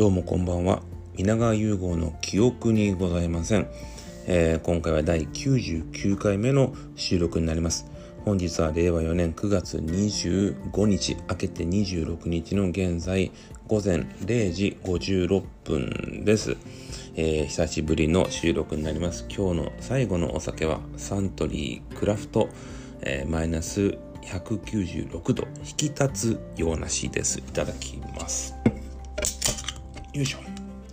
どうもこんばんは。皆川融合の記憶にございません、えー、今回は第99回目の収録になります。本日は令和4年9月25日明けて26日の現在午前0時56分です、えー、久しぶりの収録になります。今日の最後のお酒はサントリークラフト、えー、マイナス196度引き立つようなしです。いただきます。よいしょ。い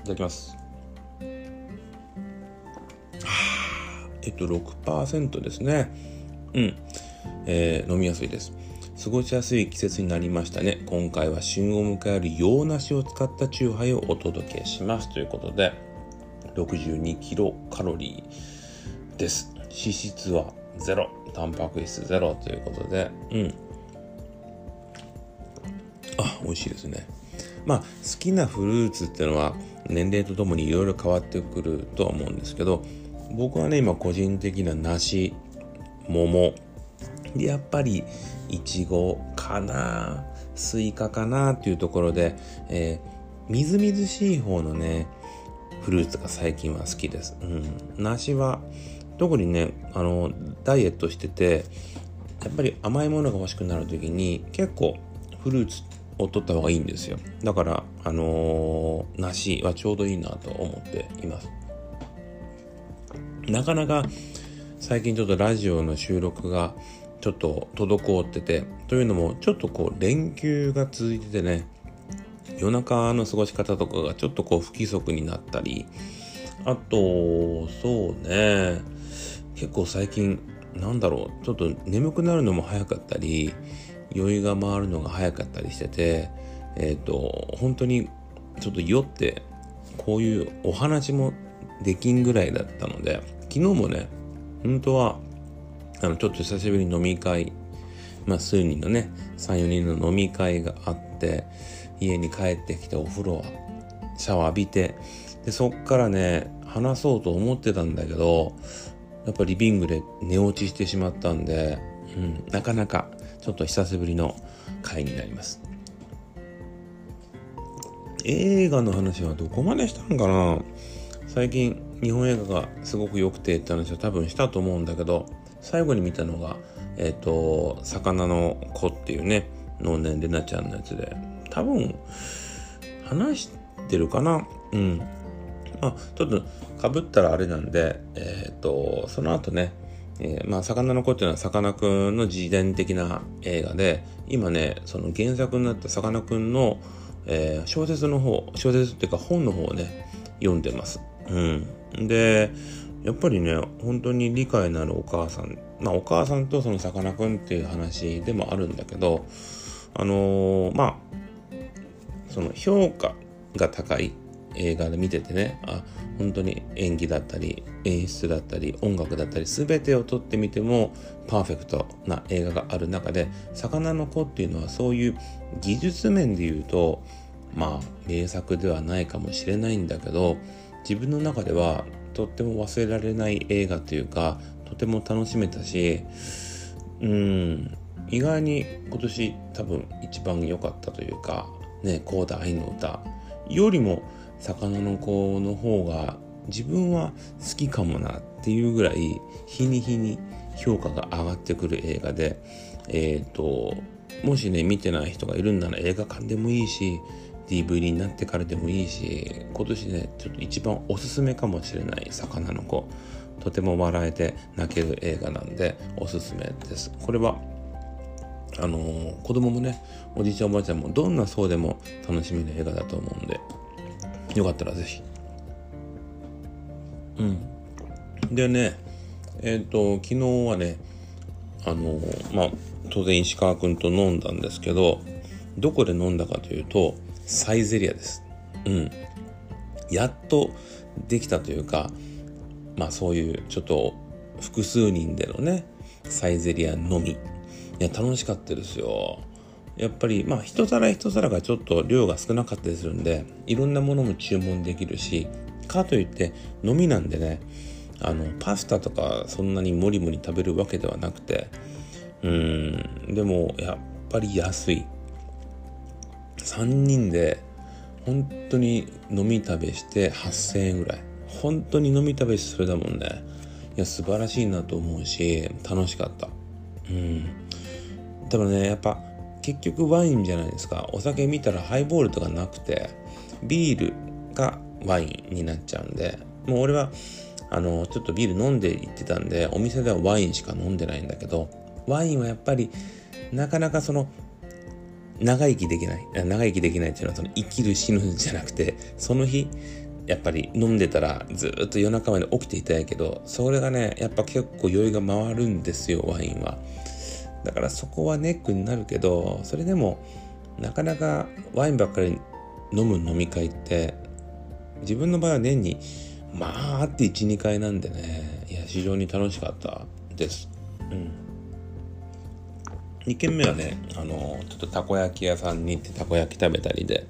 ただきます。えっと6%ですね。うん。えー、飲みやすいです。過ごしやすい季節になりましたね。今回は旬を迎える洋梨を使ったチューハイをお届けします。ということで62キロカロリーです。脂質はゼロ。タンパク質ゼロ。ということでうん。あ美味しいですね。まあ好きなフルーツっていうのは年齢とともにいろいろ変わってくるとは思うんですけど僕はね今個人的な梨桃でやっぱりいちごかなスイカかなっていうところで、えー、みずみずしい方のねフルーツが最近は好きです。うん、梨は特にねあのダイエットしててやっぱり甘いものが欲しくなる時に結構フルーツを取った方がいいんですよ。だからあのー、梨はちょうどいいなと思っています。なかなか最近ちょっとラジオの収録がちょっと滞っててというのもちょっとこう連休が続いててね夜中の過ごし方とかがちょっとこう不規則になったりあとそうね結構最近なんだろうちょっと眠くなるのも早かったり酔いが回るのが早かったりしててえっ、ー、と本当にちょっと酔ってこういうお話もできんぐらいだったので昨日もね本当はあのちょっと久しぶりに飲み会まあ数人のね34人の飲み会があって家に帰ってきてお風呂はシャワー浴びてでそっからね話そうと思ってたんだけどやっぱリビングで寝落ちしてしまったんで、うん、なかなかちょっと久しぶりの回になります。映画の話はどこまでしたんかな？最近日本映画がすごく良くてって話は多分したと思うんだけど最後に見たのがえっ、ー、と「魚の子」っていうね能年玲奈ちゃんのやつで多分話してるかな？うん。まあちょっとかぶったらあれなんでえっ、ー、とその後ねえー、まあ、魚の子っていうのはさかなクンの自伝的な映画で、今ね、その原作になったさかなクンの、えー、小説の方、小説っていうか本の方をね、読んでます。うん。で、やっぱりね、本当に理解のあるお母さん、まあお母さんとそのさかなクンっていう話でもあるんだけど、あのー、まあ、その評価が高い映画で見ててねあ本当に演技だったり演出だったり音楽だったり全てを撮ってみてもパーフェクトな映画がある中で「魚の子」っていうのはそういう技術面で言うとまあ名作ではないかもしれないんだけど自分の中ではとっても忘れられない映画というかとても楽しめたしうん意外に今年多分一番良かったというかね「コーダ愛の歌」よりも魚の子の方が自分は好きかもなっていうぐらい日に日に評価が上がってくる映画で、えっ、ー、と、もしね、見てない人がいるんなら映画館でもいいし、DVD になってからでもいいし、今年ね、ちょっと一番おすすめかもしれない魚の子。とても笑えて泣ける映画なんでおすすめです。これはあのー、子供もね、おじいちゃんおばあちゃんもどんな層でも楽しめる映画だと思うんで、よかったらぜひ。うん。でね、えっ、ー、と、昨日はね、あの、まあ、当然石川君と飲んだんですけど、どこで飲んだかというと、サイゼリアです。うん。やっとできたというか、まあそういうちょっと複数人でのね、サイゼリアのみ。いや、楽しかったですよ。やっぱりまあ一皿一皿がちょっと量が少なかったりするんでいろんなものも注文できるしかといって飲みなんでねあのパスタとかそんなにもりもり食べるわけではなくてうんでもやっぱり安い。3人で本当に飲み食べして8,000円ぐらい。本当に飲み食べしてそれだもんね。いや素晴らしいなと思うし楽しかった。うん。でもねやっぱ結局ワインじゃないですか。お酒見たらハイボールとかなくてビールがワインになっちゃうんでもう俺はあのちょっとビール飲んで行ってたんでお店ではワインしか飲んでないんだけどワインはやっぱりなかなかその長生きできない長生きできないっていうのはその生きる死ぬんじゃなくてその日やっぱり飲んでたらずっと夜中まで起きていたいけどそれがねやっぱ結構酔いが回るんですよワインは。だからそこはネックになるけどそれでもなかなかワインばっかり飲む飲み会って自分の場合は年にまああって12回なんでね。いや非常に楽しかった。です。うん。2軒目はねあのちょっとたこ焼き屋さんに行ってたこ焼き食べたりで。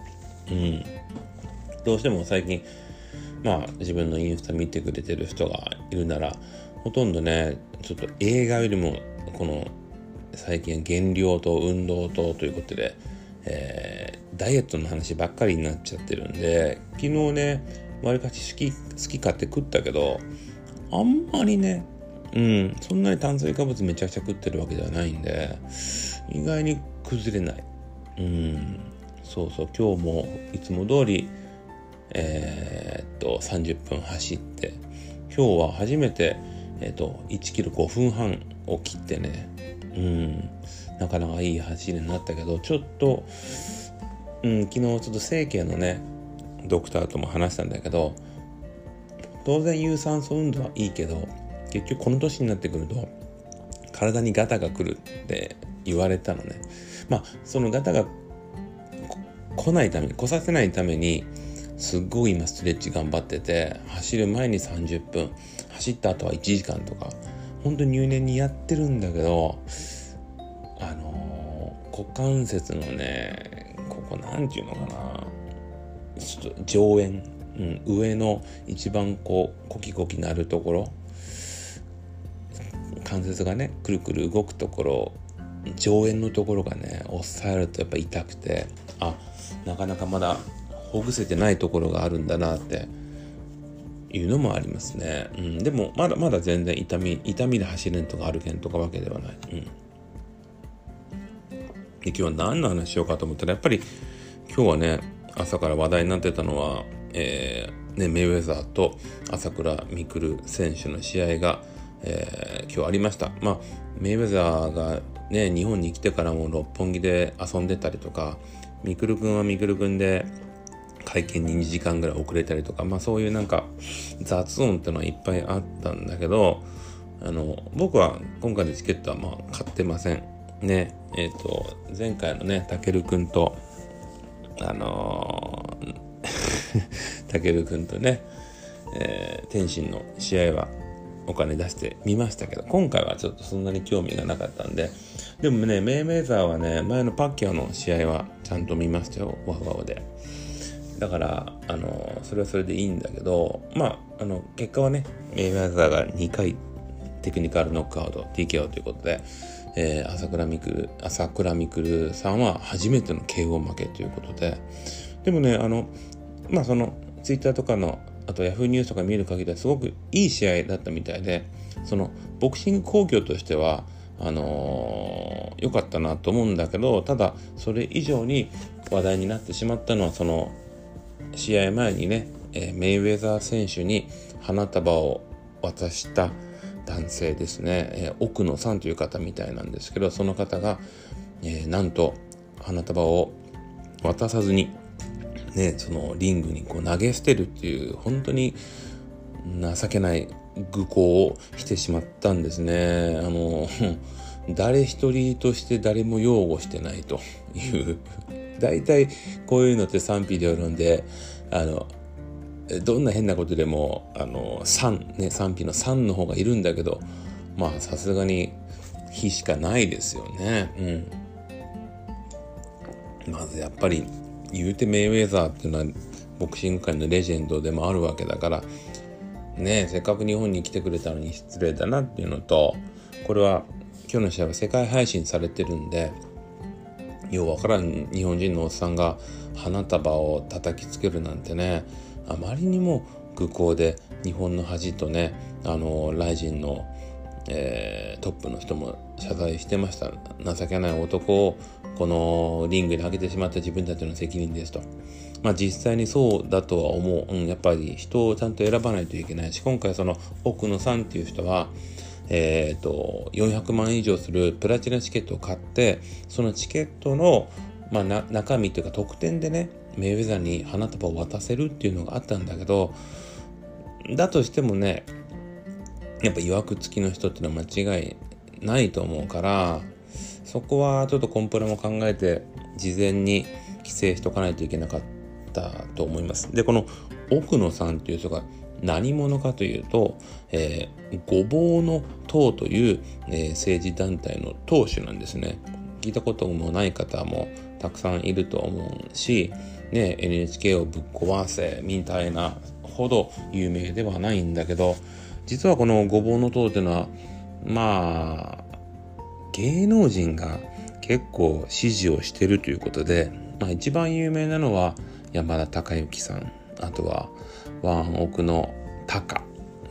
うん。どうしても最近まあ自分のインスタ見てくれてる人がいるならほとんどねちょっと映画よりもこの最近減量と運動とということで、えー、ダイエットの話ばっかりになっちゃってるんで昨日ねわりかし好き好き買って食ったけどあんまりねうんそんなに炭水化物めちゃくちゃ食ってるわけではないんで意外に崩れない。うんそうそう今日もいつも通りえー、っと30分走って今日は初めて、え、っと1キロ5分半を切ってねうん。なかなかいい走りになったけどちょっと、うん、昨日ちょっと整形のねドクターとも話したんだけど当然有酸素運動はいいけど結局この年になってくると体にガタが来るって言われたのね。まあそのガタが来ないために来させないためにすっごい今ストレッチ頑張ってて走る前に30分走った後は1時間とか本当に入念にやってるんだけどあのー、股関節のねここなんていうのかな。ちょっと上縁、うん、上の一番こうコキコキなるところ。関節がねくるくる動くところ。上縁のところがね押さえるとやっぱ痛くて。あなかなかまだほぐせてないところがあるんだなっていうのもありますね。うん、でもまだまだ全然痛み痛みで走れんとか歩けんとかわけではない。うん、で今日は何の話しようかと思ったらやっぱり今日はね朝から話題になってたのは、えーね、メイウェザーと朝倉未来選手の試合が、えー、今日ありました。まあメイウェザーがね日本に来てからも六本木で遊んでたりとかみくるくんはみくるくんで会見に2時間ぐらい遅れたりとか、まあそういうなんか雑音ってのはいっぱいあったんだけど、あの、僕は今回のチケットはまあ買ってません。ね、えっ、ー、と、前回のね、たけるくんと、あの、たけるくんとね、えー、天心の試合はお金出してみましたけど、今回はちょっとそんなに興味がなかったんで、でもね、メイメーザーはね、前のパッキャオの試合はちゃんと見ましたよ、ワウワウで。だからあのそれはそれでいいんだけどまああの結果はねメイウェザーが2回テクニカルノックアウト TKO ということで、えー、朝倉未来朝倉未来さんは初めての KO 負けということででもねあのまあそのツイッターとかのあと Yahoo ニュースとか見る限りはすごくいい試合だったみたいでそのボクシング興行としてはあの良、ー、かったなと思うんだけどただそれ以上に話題になってしまったのはその試合前にね、えメイウェザー選手に花束を渡した男性ですね、え奥野さんという方みたいなんですけどその方が、え、なんと花束を渡さずに、ね、そのリングにこう投げ捨てるっていう本当に情けない愚行をしてしまったんですね。あの 誰一人として誰も擁護してないという大体こういうのって賛否両論であのどんな変なことでもあの賛ね賛否の賛の方がいるんだけどまあさすがに非しかないですよね。うん。まずやっぱり言うてメイウェザーっていうのはボクシング界のレジェンドでもあるわけだからねせっかく日本に来てくれたのに失礼だなっていうのとこれは今日の試合は世界配信されてるんでようわからん日本人のおっさんが花束を叩きつけるなんてねあまりにも空港で日本の恥とねあのライジンの、えー、トップの人も謝罪してました情けない男をこのリングに上げてしまった自分たちの責任ですと。まあ実際にそうだとは思う。うん、やっぱり人をちゃんと選ばないといけないし、今回その奥野さんっていう人は、え、ー、と、400万以上するプラチナチケットを買って、そのチケットの、まあ、中身というか特典でね、メイウェザーに花束を渡せるっていうのがあったんだけど、だとしてもね、やっぱ曰く付きの人っていうのは間違いないと思うから、そこはちょっとコンプラも考えて、事前に規制しとかないといけなかったと思います。で、この奥野さんっていう人が何者かというと、えー、ごぼうの党という、えー、政治団体の党首なんですね。聞いたこともない方もたくさんいると思うし、ね、NHK をぶっ壊せみたいなほど有名ではないんだけど、実はこのごぼうの党っていうのは、まあ、芸能人が結構支持をしてるということで、まあ一番有名なのは山田孝之さん、あとはワンオクのタカ、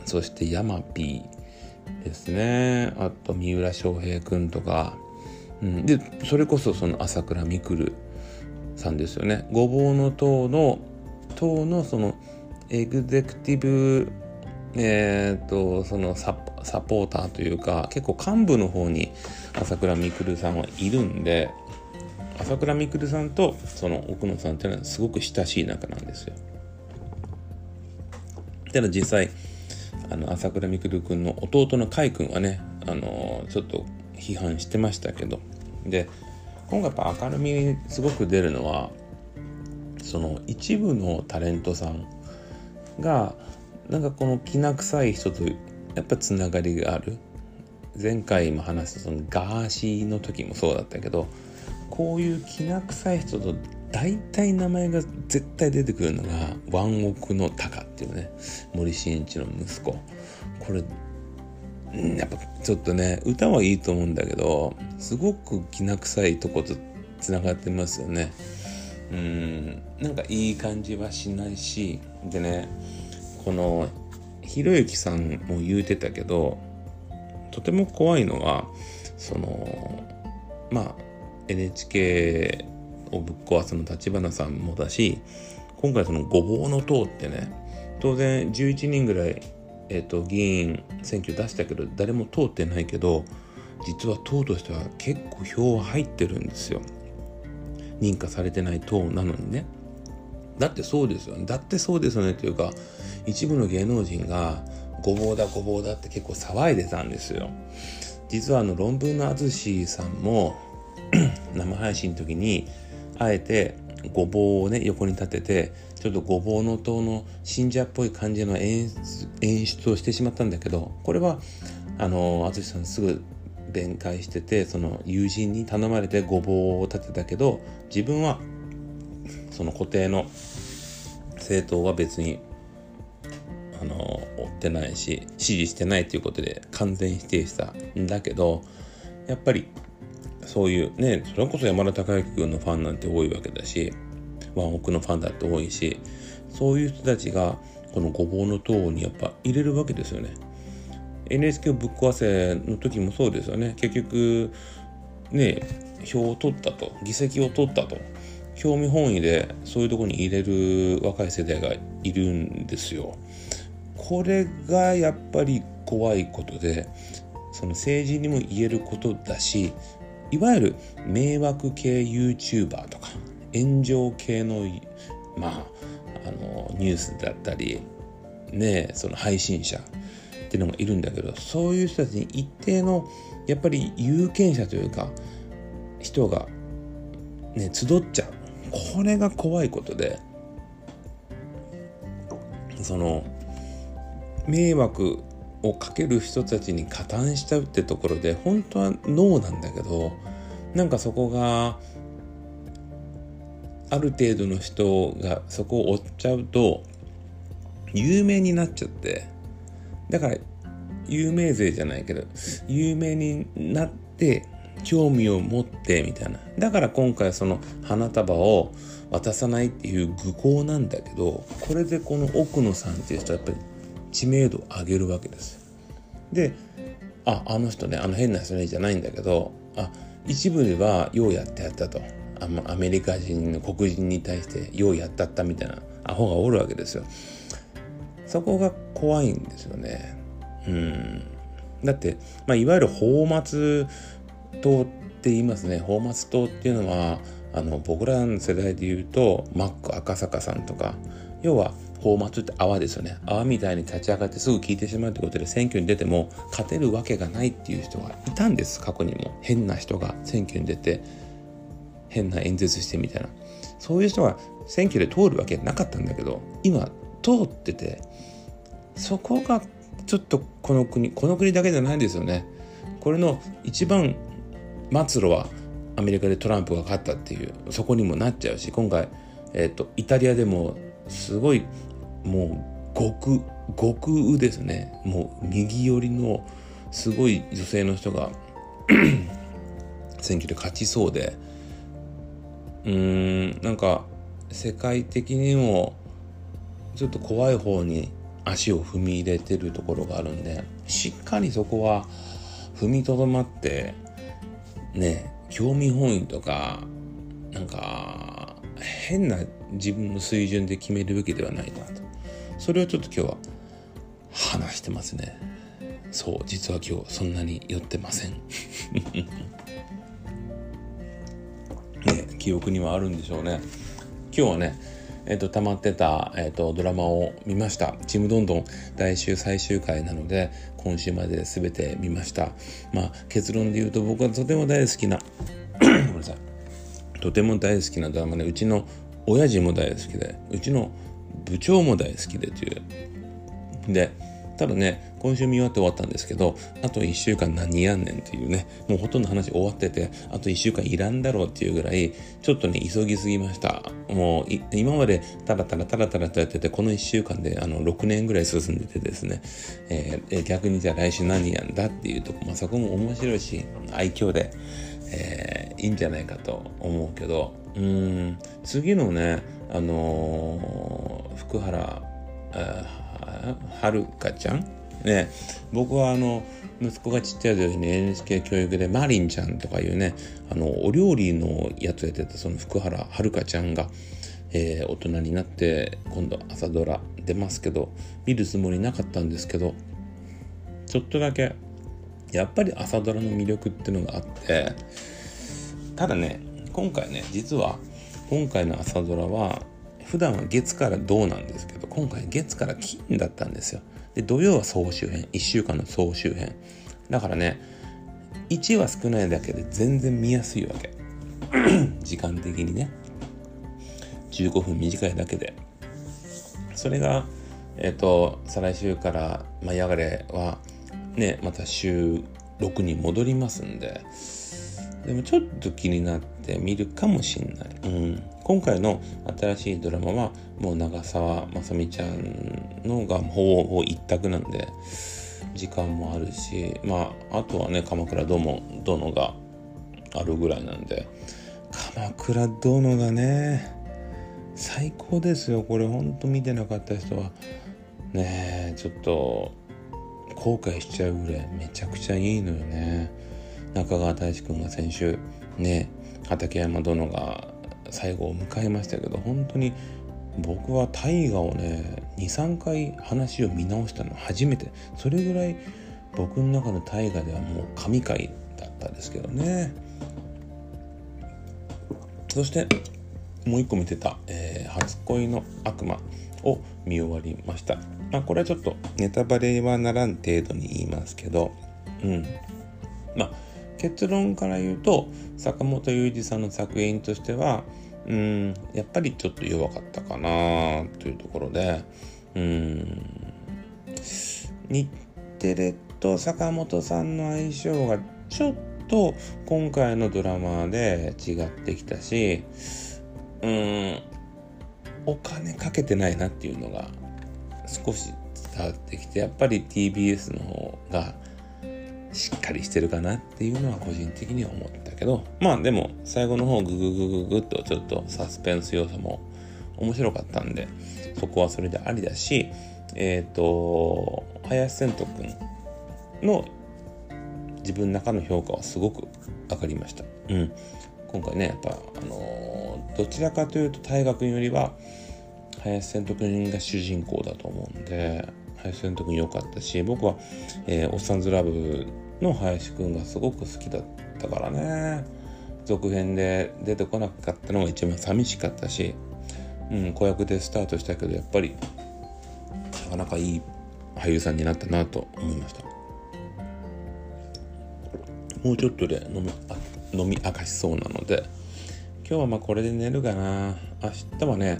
そしてヤマピーですね。あと三浦翔平くんとか、うん、で、それこそその朝倉未来さんですよね。ごぼうの党の、党のそのエグゼクティブ、えっ、ー、と、そのササポーターというか、結構幹部の方に朝倉未来さんはいるんで、朝倉未来さんとその奥野さんっていうのはすごく親しい仲なんですよ。ただ実際あの朝倉未来君の弟の海君はねあのちょっと批判してましたけど。で今回やっぱ明るみにすごく出るのはその一部のタレントさんがなんかこのきな臭い人とやっぱつながりがある。前回も話したそのガーシーの時もそうだったけどこういうきな臭い人と大体名前が絶対出てくるのがワンオクのタカっていうね森進一の息子。これやっぱちょっとね歌はいいと思うんだけどすごくきな臭いとことつながってますよね。うんなんかいい感じはしないしでねこのひろゆきさんも言うてたけどとても怖いのはそのまあ NHK をぶっ壊すの立花さんもだし今回そのごぼうの党ってね当然11人ぐらい、えーと、議員選挙出したけど誰も通ってないけど実は党としては結構票は入ってるんですよ。認可されてない党なのにね。だってそうですよね。だってそうですよねというか一部の芸能人がごぼうだごぼうだって結構騒いでたんですよ。実はあの論文の淳さんも 生配信の時にあえてごぼうをね横に立ててちょっとごぼうの塔の信者っぽい感じの演出をしてしまったんだけどこれはあの淳さんすぐ弁解しててその友人に頼まれてごぼうを立てたけど自分はその固定の政党は別にあの追ってないし支持してないということで完全否定したんだけどやっぱりそういうねそれこそ山田孝之君のファンなんて多いわけだしワンオクのファンだって多いしそういう人たちがこのごぼうの塔にやっぱ入れるわけですよね。NHK をぶっ壊せの時もそうですよね。結局ね票を取ったと議席を取ったと興味本位でそういうとこに入れる若い世代がいるんですよ。これがやっぱり怖いことでその政治にも言えることだしいわゆる迷惑系 YouTuber とか炎上系のまああのニュースだったりねその配信者っていうのがいるんだけどそういう人たちに一定のやっぱり有権者というか人がね集っちゃう。これが怖いことでその迷惑をかける人たちに加担しちゃうってところで本当はノーなんだけどなんかそこがある程度の人がそこを追っちゃうと有名になっちゃってだから有名税じゃないけど有名になって興味を持ってみたいな。だから今回その花束を渡さないっていう愚行なんだけどこれでこの奥野さんっていう人はやっぱり知名度を上げるわけです。でああの人ねあの変な人ねじゃないんだけどあ一部ではようやってやったと。アメリカ人の黒人に対してようやったったみたいなアホがおるわけですよ。そこが怖いんですよね。うん。だって、まあ、いわゆる泡沫党って言いますね。泡沫党っていうのはあの僕らの世代で言うとマック赤坂さんとか要は泡沫って泡ですよね。泡みたいに立ち上がってすぐ効いてしまうということで選挙に出ても勝てるわけがないっていう人がいたんです過去にも。変な人が選挙に出て変な演説してみたいな。そういう人が選挙で通るわけなかったんだけど今通っててそこがちょっとこの国この国だけじゃないんですよね。これの一番末路はアメリカでトランプが勝ったっていうそこにもなっちゃうし今回、えーと、イタリアでもすごいもう極極右ですね。もう右寄りのすごい女性の人が 選挙で勝ちそうで。うーんなんか世界的にもちょっと怖い方に足を踏み入れてるところがあるんでしっかりそこは踏みとどまってね興味本位とかなんか変な自分の水準で決めるべきではないなと。それをちょっと今日は話してますねそう実は今日そんなに酔ってません ね記憶にはあるんでしょうね今日はねえっ、と、溜まってた、えっ、と、ドラマを見ました。ちむどんどん来週最終回なので、今週まで全て見ました。まあ、結論で言うと僕はとても大好きな、ごめんなさい。とても大好きなドラマで、うちの親父も大好きで、うちの部長も大好きでという。で、ただね、今週見終わって終わったんですけど、あと1週間何やんねんっていうね、もうほとんど話終わってて、あと1週間いらんだろうっていうぐらい、ちょっとね、急ぎすぎました。もう、今までタラタラタラタラとやってて、この1週間であの6年ぐらい進んでてですね、えー、逆にじゃあ来週何やんだっていうとこ、まあ、そこも面白いし、愛嬌で、えー、いいんじゃないかと思うけど、うん、次のね、あのー、福原、はるかちゃん？ね。僕はあの息子がちっちゃい時に NHK 教育でマリンちゃんとかいうねあのお料理のやつやってたその福原遥ちゃんが、えー、大人になって今度朝ドラ出ますけど見るつもりなかったんですけどちょっとだけやっぱり朝ドラの魅力っていうのがあってただね今回ね実は今回の朝ドラは普段は月から銅なんですけど今回月から金だったんですよ。で土曜は総集編1週間の総集編。だからね1は少ないだけで全然見やすいわけ。時間的にね。15分短いだけで。それがえっ、ー、と再来週から「舞い上がれ」はねまた週6に戻りますんで。でもちょっと気になって見るかもしんない。うん。今回の新しいドラマはもう長澤まさみちゃんのがほぼほぼ一択なんで時間もあるしまああとはね鎌倉殿殿があるぐらいなんで鎌倉殿がね最高ですよこれほんと見てなかった人はねちょっと後悔しちゃうぐらいめちゃくちゃいいのよね。中川大志くんが先週ね畠山殿が最後を迎えましたけど本当に僕は大河をね23回話を見直したの初めてそれぐらい僕の中の大河ではもう神回だったんですけどねそしてもう一個見てた、えー、初恋の悪魔を見終わりました。まあ、これはちょっとネタバレはならん程度に言いますけど、うん。まあ、結論から言うと坂本雄二さんの作品としてはうんやっぱりちょっと弱かったかなというところでうん。日テレと坂本さんの相性がちょっと今回のドラマで違ってきたしうんお金かけてないなっていうのが少し伝わってきてやっぱり TBS の方がしっかりしてるかなっていうのは個人的には思ったけどまあでも最後の方グググググっとちょっとサスペンス要素も面白かったんでそこはそれでありだしえっ、ー、と林遣都君の自分の中の評価はすごく上がりました。うん、今回ねやっぱあのー、どちらかというと大河君よりは林遣都君が主人公だと思うんで林遣都君良かったし僕は、えー、おっさんずラブの林くんがすごく好きだったからね。続編で出てこなかったのが一番寂しかったし、うん、子役でスタートしたけどやっぱりなかなかいい俳優さんになったなと思いました。もうちょっとで飲み飲み明かしそうなので今日はまあこれで寝るかな。明日はね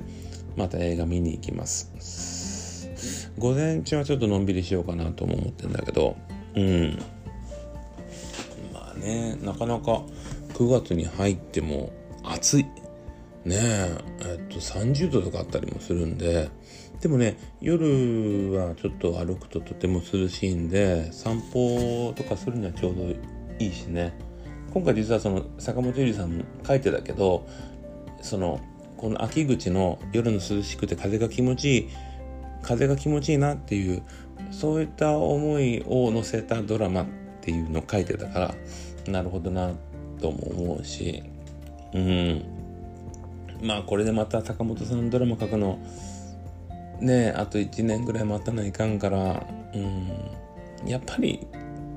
また映画見に行きます。午前中はちょっとのんびりしようかなとも思ってんだけどうん。ね。なかなか9月に入っても暑い。ねえ。えっと30度とかあったりもするんで。でもね夜はちょっと歩くととても涼しいんで散歩とかするにはちょうどいいしね。今回実はその坂本ゆりさんも書いてたけどそのこの秋口の夜の涼しくて風が気持ちいい風が気持ちいいなっていうそういった思いを乗せたドラマっていうのを書いてたからなるほどなとも思うしうんまあこれでまた坂本さんドラマ書くのねあと1年ぐらい待たないかんからうんやっぱり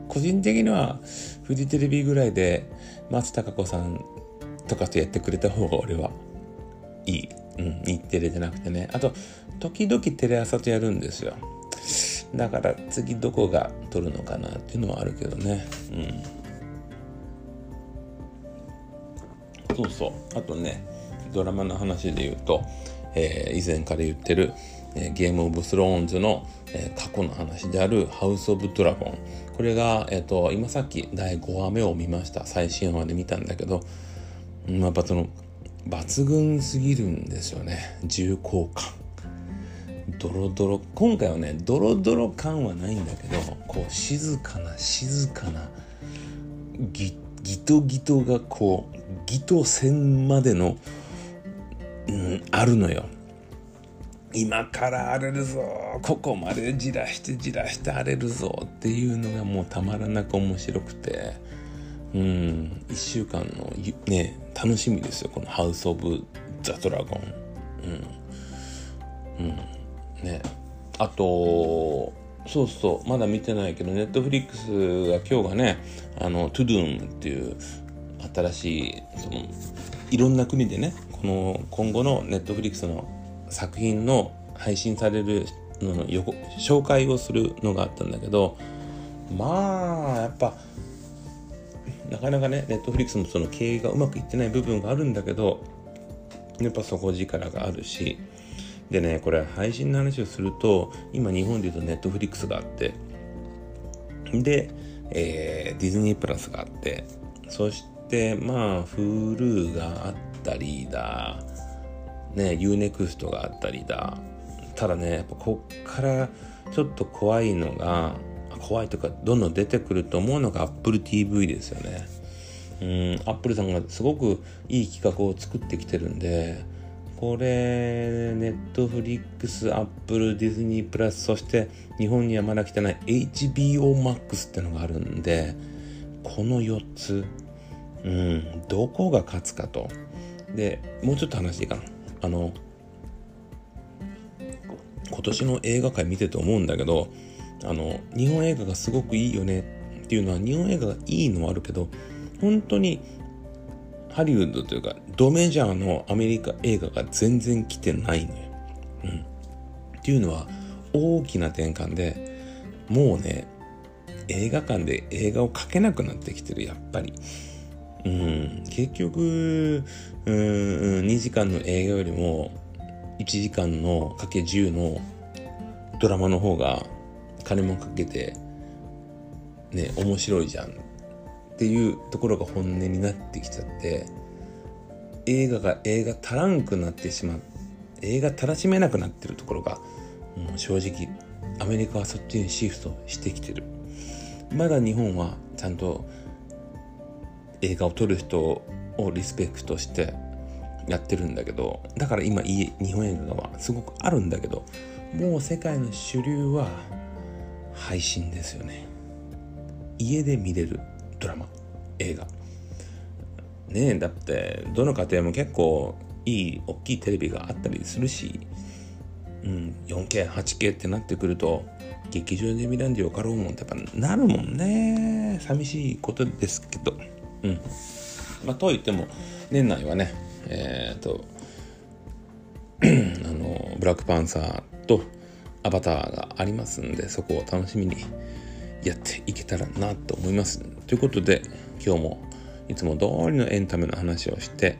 個人的にはフジテレビぐらいで松たか子さんとかとやってくれた方が俺はいい。うん、日テレじゃなくてね。あと、時々テレ朝とやるんですよ。だから次どこが撮るのかなっていうのはあるけどね。うん。そうそう。あとね、ドラマの話で言うと、えー、以前から言ってる、えー、ゲームオブスローンズの、えー、過去の話であるハウス・オブ・ドラゴン。これが、えっ、と、今さっき第5話目を見ました。最新話で見たんだけど、やっぱその、抜群すぎるんですよね。重厚感。ドロドロ、今回はね、ドロドロ感はないんだけど、こう、静かな、静かな、ギギトギトがこう、ギト線までの、うん、あるのよ。今から荒れるぞ。ここまでじらしてじらして荒れるぞっていうのがもうたまらなく面白くて。うん1週間のね楽しみですよ。この「ハウス・オブ・ザ・ドラゴン」うん、うん、ね。あとそうそう。まだ見てないけどネットフリックスが今日がねあのトゥドゥンっていう新しいそのいろんな国でねこの今後のネットフリックスの作品の配信されるのの紹介をするのがあったんだけどまあやっぱなかなかねネットフリックスもその経営がうまくいってない部分があるんだけどやっぱ底力があるしでねこれ配信の話をすると今日本で言うとネットフリックスがあってで、えー、ディズニープラスがあってそしてまあ Hulu があったりだ。ね UNEXT があったりだ。ただねやっぱこっからちょっと怖いのが怖いとかどんどん出てくると思うのが Apple TV ですよね。うんアップルさんがすごくいい企画を作ってきてるんでこれネットフリックスアップルディズニープラスそして日本にはまだ来てない HBOMAX ってのがあるんでこの4つうんどこが勝つかとでもうちょっと話していいかなあの今年の映画界見てて思うんだけどあの日本映画がすごくいいよねっていうのは日本映画がいいのはあるけど本当にハリウッドというかドメジャーのアメリカ映画が全然来てないのよ。うん、っていうのは大きな転換でもうね映画館で映画を描けなくなってきてるやっぱり。うん、結局うん2時間の映画よりも1時間のかけ10のドラマの方が金もかけてね面白いじゃん。っていうところが本音になってきちゃって映画が映画足らんくなってしまう映画たらしめなくなってるところがもう正直アメリカはそっちにシフトしてきてる。まだ日本はちゃんと映画を撮る人をリスペクトしてやってるんだけどだから今日本映画はすごくあるんだけどもう世界の主流は配信ですよね。家で見れるドラマ映画。ねえだってどの家庭も結構いい大きいテレビがあったりするし、うん、4K8K ってなってくると劇場で見らんでよかろうもんってやっぱなるもんね。寂しいことですけど。うんまあといっても年内はねえっ、ー、とあのブラックパンサーとアバターがありますんでそこを楽しみにやっていけたらなと思います。ということで今日もいつも通りのエンタメの話をして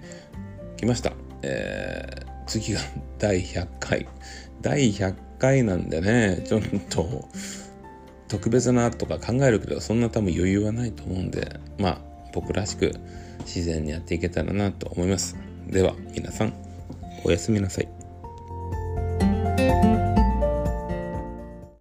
きました。えー、次が第100回。第100回なんでね、ちょっと特別なとか考えるけど、そんな多分余裕はないと思うんで、まあ僕らしく自然にやっていけたらなと思います。では皆さん、おやすみなさい。